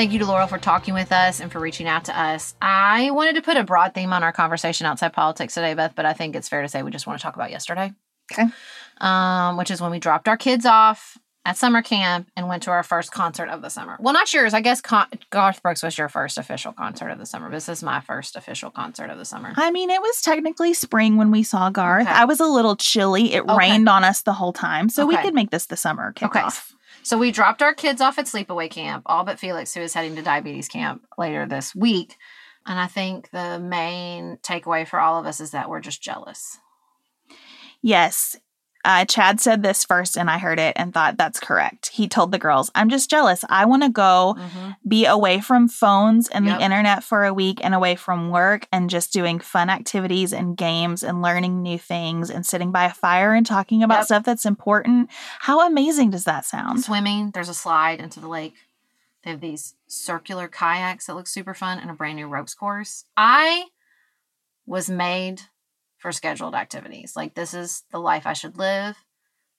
Thank you to Laurel for talking with us and for reaching out to us. I wanted to put a broad theme on our conversation outside politics today, Beth, but I think it's fair to say we just want to talk about yesterday. Okay. Um, which is when we dropped our kids off at summer camp and went to our first concert of the summer. Well, not yours. I guess Con- Garth Brooks was your first official concert of the summer. This is my first official concert of the summer. I mean, it was technically spring when we saw Garth. Okay. I was a little chilly. It Okay. rained on us the whole time, so we could make this the summer kickoff. So we dropped our kids off at sleepaway camp, all but Felix, who is heading to diabetes camp later this week. And I think the main takeaway for all of us is that we're just jealous. Yes. Uh, Chad said this first, and I heard it and thought that's correct. He told the girls, I'm just jealous. I want to go Mhm. be away from phones and Yep. the internet for a week and away from work and just doing fun activities and games and learning new things and sitting by a fire and talking about Yep. stuff that's important. How amazing does that sound? Swimming, there's a slide into the lake. They have these circular kayaks that look super fun and a brand new ropes course. I was made for scheduled activities. Like, this is the life I should live.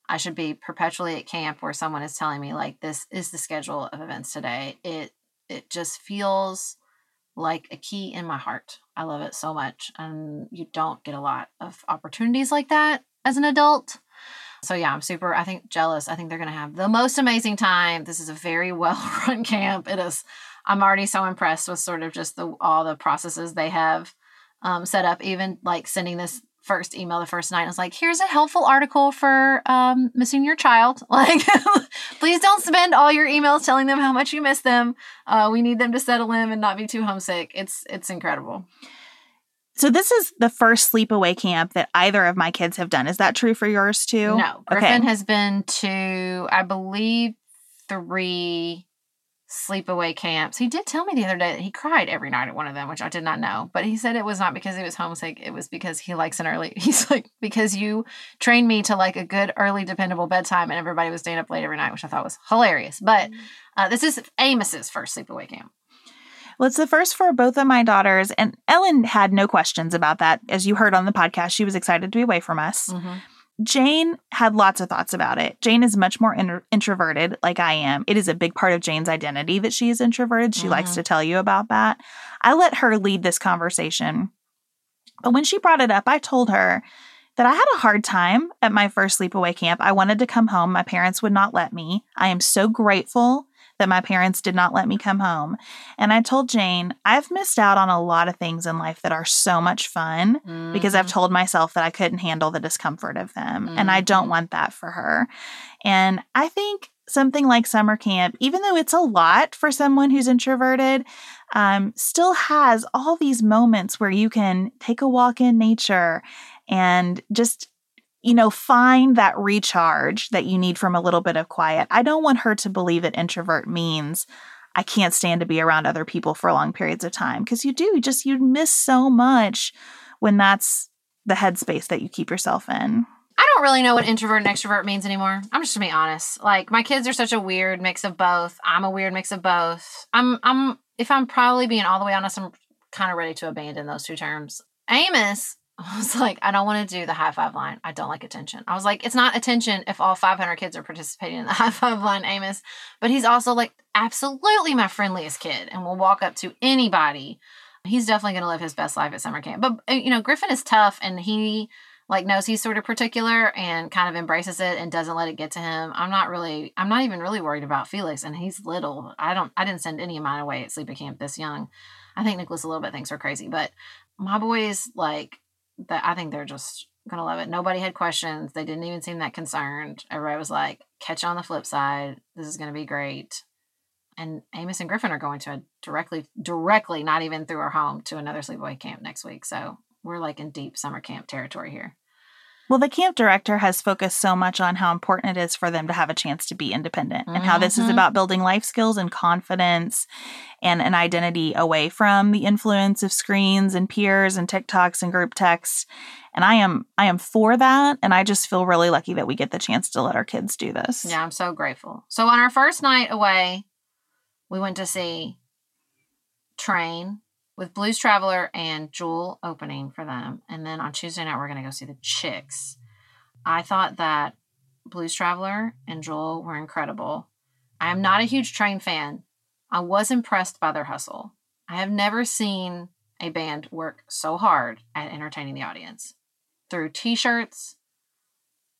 I should be perpetually at camp where someone is telling me, like, this is the schedule of events today. It it just feels like a key in my heart. I love it so much. And you don't get a lot of opportunities like that as an adult. So yeah, I'm super I think jealous. I think they're going to have the most amazing time. This is a very well run camp. It is I'm already so impressed with sort of just the all the processes they have um, set up even like sending this first email the first night. I was like, here's a helpful article for um, missing your child. Like, please don't spend all your emails telling them how much you miss them. Uh, we need them to settle in and not be too homesick. It's it's incredible. So, this is the first sleepaway camp that either of my kids have done. Is that true for yours too? No, Griffin has been to, I believe, three sleepaway camps. He did tell me the other day that he cried every night at one of them, which I did not know. But he said it was not because he was homesick. It was because he likes an early. He's like because you trained me to like a good early dependable bedtime, and everybody was staying up late every night, which I thought was hilarious. But uh, this is Amos's first sleepaway camp. Well, it's the first for both of my daughters, and Ellen had no questions about that. As you heard on the podcast, she was excited to be away from us. Mm-hmm. Jane had lots of thoughts about it. Jane is much more introverted, like I am. It is a big part of Jane's identity that she is introverted. She likes Mhm. to tell you about that. I let her lead this conversation. But when she brought it up, I told her that I had a hard time at my first sleepaway camp. I wanted to come home. My parents would not let me. I am so grateful that my parents did not let me come home. And I told Jane, I've missed out on a lot of things in life that are so much fun because Mm-hmm. I've told myself that I couldn't handle the discomfort of them. And I don't Mhm. want that for her. And I think something like summer camp, even though it's a lot for someone who's introverted, um, still has all these moments where you can take a walk in nature and just you know, find that recharge that you need from a little bit of quiet. I don't want her to believe that introvert means I can't stand to be around other people for long periods of time because you do just you miss so much when that's the headspace that you keep yourself in. I don't really know what introvert and extrovert means anymore. I'm just gonna be honest. Like my kids are such a weird mix of both. I'm a weird mix of both. I'm I'm if I'm probably being all the way honest, I'm kind of ready to abandon those two terms. Amos was like, I don't want to do the high five line. I don't like attention. I was like, it's not attention if all 500 kids are participating in the high five line, Amos. But he's also like absolutely my friendliest kid and will walk up to anybody. He's definitely going to live his best life at summer camp. But, uh, you know, Griffin is tough and he like knows he's sort of particular and kind of embraces it and doesn't let it get to him. I'm not really, I'm not even really worried about Felix and he's little. I don't, I didn't send any of mine away at sleepy camp this young. I think Nicholas a little bit thinks we're crazy, but my boys like that. I think they're just gonna love it. Nobody had questions. They didn't even seem that concerned. Everybody was like, "Catch on the flip side. This is gonna be great." And Amos and Griffin are going to a directly, directly, not even through our home, to another sleepaway camp next week. So we're like in deep summer camp territory here. Well, the camp director has focused so much on how important it is for them to have a chance to be independent mm-hmm. and how this is Mm-hmm. about building life skills and confidence and an identity away from the influence of screens and peers and TikToks and group texts. And I am I am for that and I just feel really lucky that we get the chance to let our kids do this. Yeah, I'm so grateful. So on our first night away, we went to see Train with Blues Traveler and Jewel opening for them. And then on Tuesday night, we're going to go see the Chicks. I thought that Blues Traveler and Jewel were incredible. I am not a huge Train fan. I was impressed by their hustle. I have never seen a band work so hard at entertaining the audience. Through t shirts,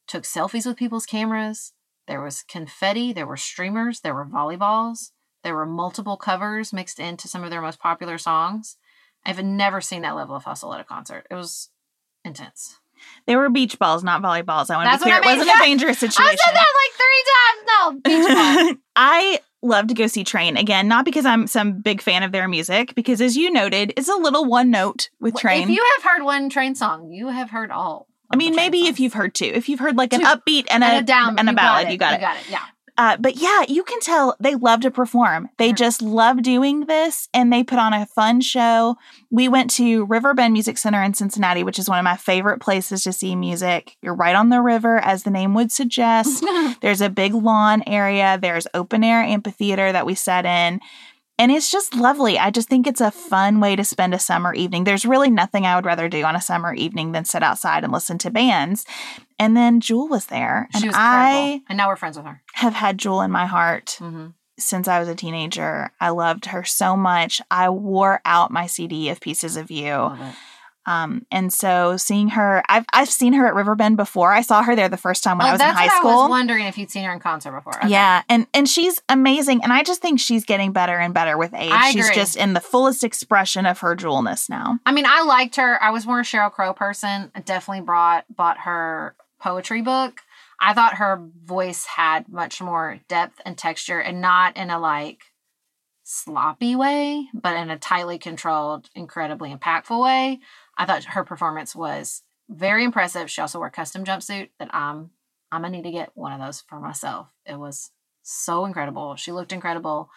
took selfies with people's cameras. There was confetti, there were streamers, there were volleyballs, there were multiple covers mixed into some of their most popular songs. I've never seen that level of hustle at a concert. It was intense. They were beach balls, not volleyballs. I want to be clear. I It mean. wasn't a dangerous situation. I said that like three times. No, beach ball. I love to go see Train again, not because I'm some big fan of their music, because as you noted, it's a little one note with Train. If you have heard one train song, you have heard all. I mean, maybe if you've heard two, if you've heard like an Two. upbeat and, and a, a down and a you ballad, got it, you got it. You got it. Yeah. Uh, but yeah, you can tell they love to perform. They Sure. just love doing this and they put on a fun show. We went to Riverbend Music Center in Cincinnati, which is one of my favorite places to see music. You're right on the river, as the name would suggest. There's a big lawn area, there's open air amphitheater that we sat in. And it's just lovely. I just think it's a fun way to spend a summer evening. There's really nothing I would rather do on a summer evening than sit outside and listen to bands. And then Jewel was there. She and was I incredible. And now we're friends with her. have had Jewel in my heart Mm-hmm. since I was a teenager. I loved her so much. I wore out my CD of Pieces of You. Um, and so seeing her, I've I've seen her at Riverbend before. I saw her there the first time when I was in Oh, high what I school. was wondering if you'd seen her in concert before. Okay. Yeah, and and she's amazing, and I just think she's getting better and better with age. I she's agree. just in the fullest expression of her jewelness now. I mean, I liked her. I was more a Sheryl Crow person. I definitely brought bought her poetry book. I thought her voice had much more depth and texture and not in a like sloppy way, but in a tightly controlled, incredibly impactful way. I thought her performance was very impressive. She also wore a custom jumpsuit that I'm I'm gonna need to get one of those for myself. It was so incredible. She looked incredible.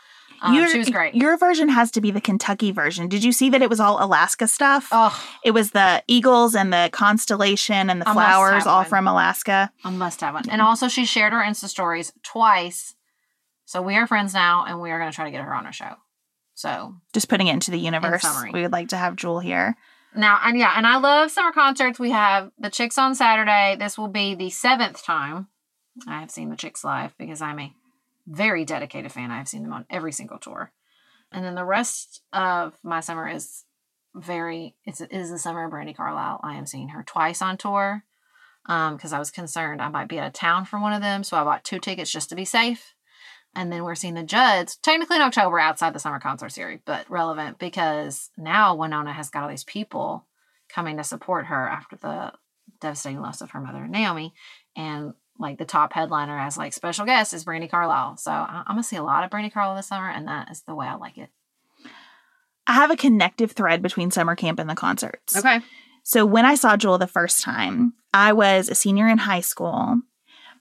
Um, Your- she was great. Your version has to be the Kentucky version. Did you see that it was all Alaska stuff? Oh, It was the eagles and the constellation and the I flowers all one. from Alaska. I must have one. And also, she shared her Insta stories twice. So we are friends now, and we are going to try to get her on our show. So Just putting it into the universe. summary. We would like to have Jewel here. Now, and yeah, and I love summer concerts. We have the Chicks on Saturday. This will be the seventh time I have seen the Chicks live because I'm a very dedicated fan. I have seen them on every single tour. And then the rest of my summer is very it's it is the summer of Brandi Carlile. I am seeing her twice on tour. Um, because I was concerned I might be out of town for one of them. So I bought two tickets just to be safe. And then we're seeing the Judds, technically in October outside the summer concert series, but relevant because now Wynonna has got all these people coming to support her after the devastating loss of her mother, Naomi. And like the top headliner as like special guest is Brandi Carlile. So I- I'm gonna see a lot of Brandi Carlile this summer, and that is the way I like it. I have a connective thread between summer camp and the concerts. Okay. So when I saw Jewel the first time, I was a senior in high school.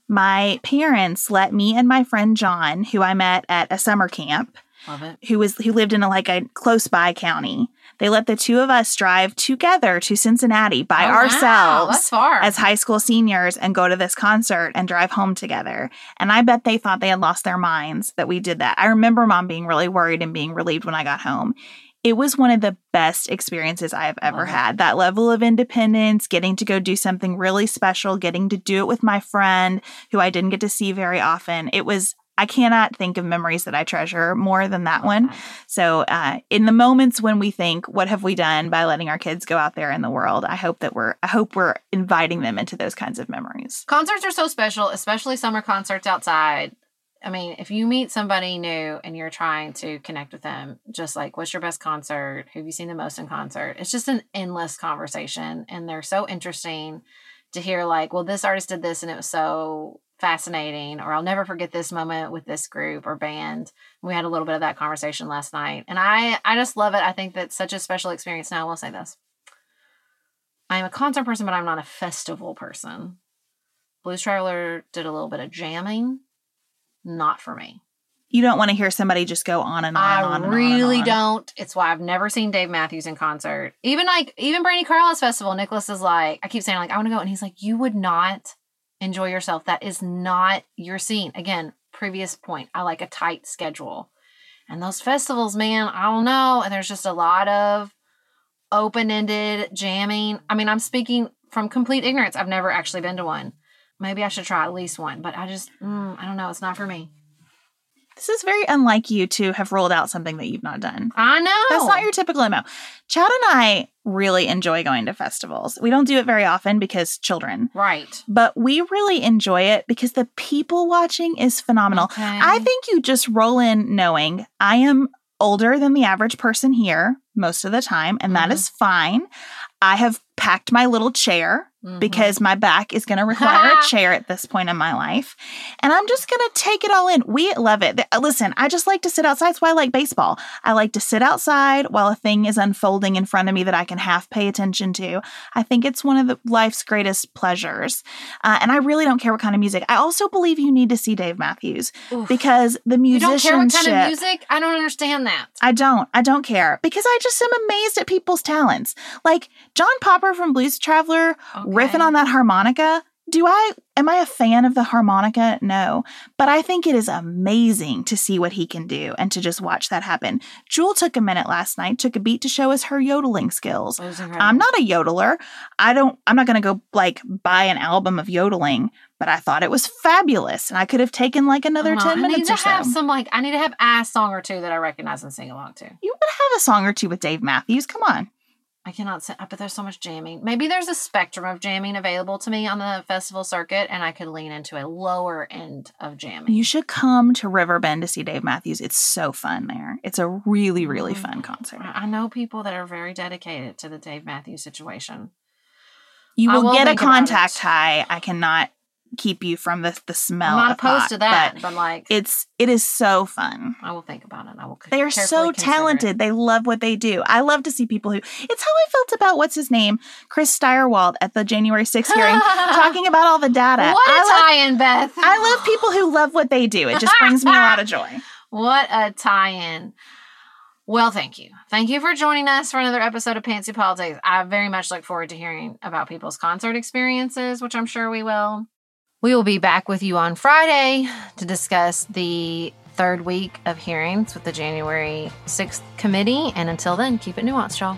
My parents let me and my friend John, who I met at a summer camp, Love it. who was who lived in a, like a close by county. They let the two of us drive together to Cincinnati by Oh, ourselves far. as high school seniors and go to this concert and drive home together. And I bet they thought they had lost their minds that we did that. I remember mom being really worried and being relieved when I got home. It was one of the best experiences I have ever had. That level of independence, getting to go do something really special, getting to do it with my friend who I didn't get to see very often. It was, I cannot think of memories that I treasure more than that one. So, uh, in the moments when we think, "What have we done by letting our kids go out there in the world?" I hope that we're, I hope we're inviting them into those kinds of memories. Concerts are so special, especially summer concerts outside. I mean, if you meet somebody new and you're trying to connect with them, just like, what's your best concert? Who have you seen the most in concert? It's just an endless conversation. And they're so interesting to hear, like, well, this artist did this and it was so fascinating, or I'll never forget this moment with this group or band. We had a little bit of that conversation last night. And I, I just love it. I think that's such a special experience. Now, I will say this I'm a concert person, but I'm not a festival person. Blues Traveler did a little bit of jamming. Not for me. You don't want to hear somebody just go on and on I and on. and on and really on. don't. It's why I've never seen Dave Matthews in concert. Even like even Brandi Carlile's festival, Nicholas is like, I keep saying like I want to go, and he's like, you would not enjoy yourself. That is not your scene. Again, previous point. I like a tight schedule, and those festivals, man, I don't know. And there's just a lot of open ended jamming. I mean, I'm speaking from complete ignorance. I've never actually been to one. Maybe I should try at least one, but I just, mm, I don't know. It's not for me. This is very unlike you to have rolled out something that you've not done. I know. That's not your typical MO. Chad and I really enjoy going to festivals. We don't do it very often because children, right. but we really enjoy it because the people watching is phenomenal. Okay. I think you just roll in knowing I am older than the average person here most of the time, and that Mhm. is fine. I have packed my little chair Mhm. because my back is going to require a chair at this point in my life. And I'm just going to take it all in. We love it. Listen, I just like to sit outside. That's why I like baseball. I like to sit outside while a thing is unfolding in front of me that I can half pay attention to. I think it's one of the life's greatest pleasures. Uh, and I really don't care what kind of music. I also believe you need to see Dave Matthews Oof. because the you don't musicianship. care what kind of music? I don't understand that. I don't. I don't care because I just am amazed at people's talents. Like John Popper from Blues Traveler riffing on that harmonica. Do I am I a fan of the harmonica? No. But I think it is amazing to see what he can do and to just watch that happen. Jewel took a minute last night, took a beat to show us her yodeling skills. It was incredible. I'm not a yodeler. I don't I'm not going to go like buy an album of yodeling, but I thought it was fabulous and I could have taken like another know. 10 I need minutes to or so. have some like I need to have a song or two that I recognize and sing along to. you would have a song or two with Dave Matthews. Come on. I cannot say, but there's so much jamming. Maybe there's a spectrum of jamming available to me on the festival circuit, and I could lean into a lower end of jamming. You should come to Riverbend to see Dave Matthews. It's so fun there. It's a really, really mm-hmm. fun concert. I I know people that are very dedicated to the Dave Matthews situation. You will will get a contact high. I cannot keep you from the the smell. I'm not opposed pot, to that, but but, like it's it is so fun. I will think about it. I will. They are so consider it. talented. They love what they do. I love to see people who. It's how I felt about what's his name, Chris Stirewalt at the January 6th hearing, talking about all the data. What a I love, tie-in, Beth! I love people who love what they do. It just brings me a lot of joy. What a tie-in. Well, thank you. Thank you for joining us for another episode of Pantsuit Politics. I very much look forward to hearing about people's concert experiences, which I'm sure we will. We will be back with you on Friday to discuss the third week of hearings with the January 6th committee. And until then, keep it nuanced, y'all.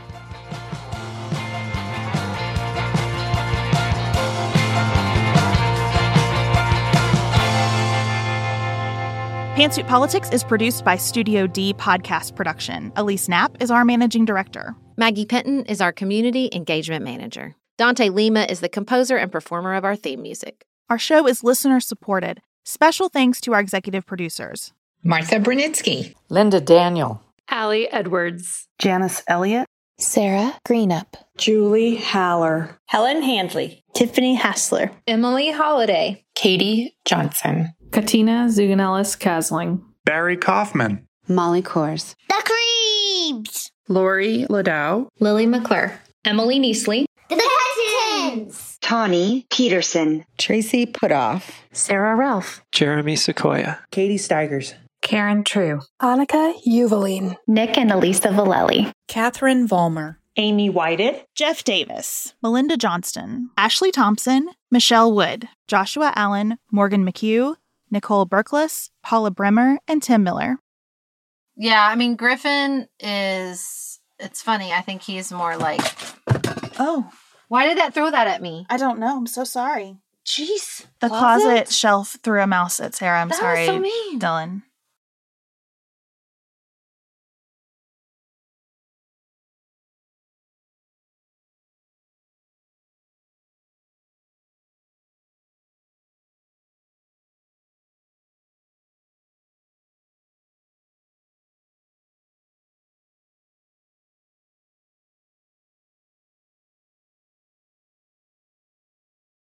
Pantsuit Politics is produced by Studio D Podcast Production. Elise Knapp is our managing director. Maggie Penton is our community engagement manager. Dante Lima is the composer and performer of our theme music. Our show is listener supported. Special thanks to our executive producers. Martha Brunitsky. Linda Daniel. Allie Edwards. Janice Elliott, Sarah Greenup, Julie Haller, Helen Handley, Tiffany Hassler, Emily Holiday, Katie Johnson, Katina Zuganellis Kasling, Barry Kaufman, Molly Kors, The Creeps, Lori Ladow, Lily McClure, Emily Neasley, The Tawny Peterson, Tracy Putoff, Sarah Ralph, Jeremy Sequoia, Katie Steigers, Karen True, Annika Uvaline, Nick and Elisa Valelli, Catherine Vollmer, Amy Whited, Jeff Davis, Melinda Johnston, Ashley Thompson, Michelle Wood, Joshua Allen, Morgan McHugh, Nicole Berkless, Paula Bremer, and Tim Miller. Yeah, I mean Griffin is it's funny. I think he's more like Oh, why did that throw that at me? I don't know. I'm so sorry. Jeez. The closet, closet shelf threw a mouse at Sarah. I'm that sorry, so mean. Dylan.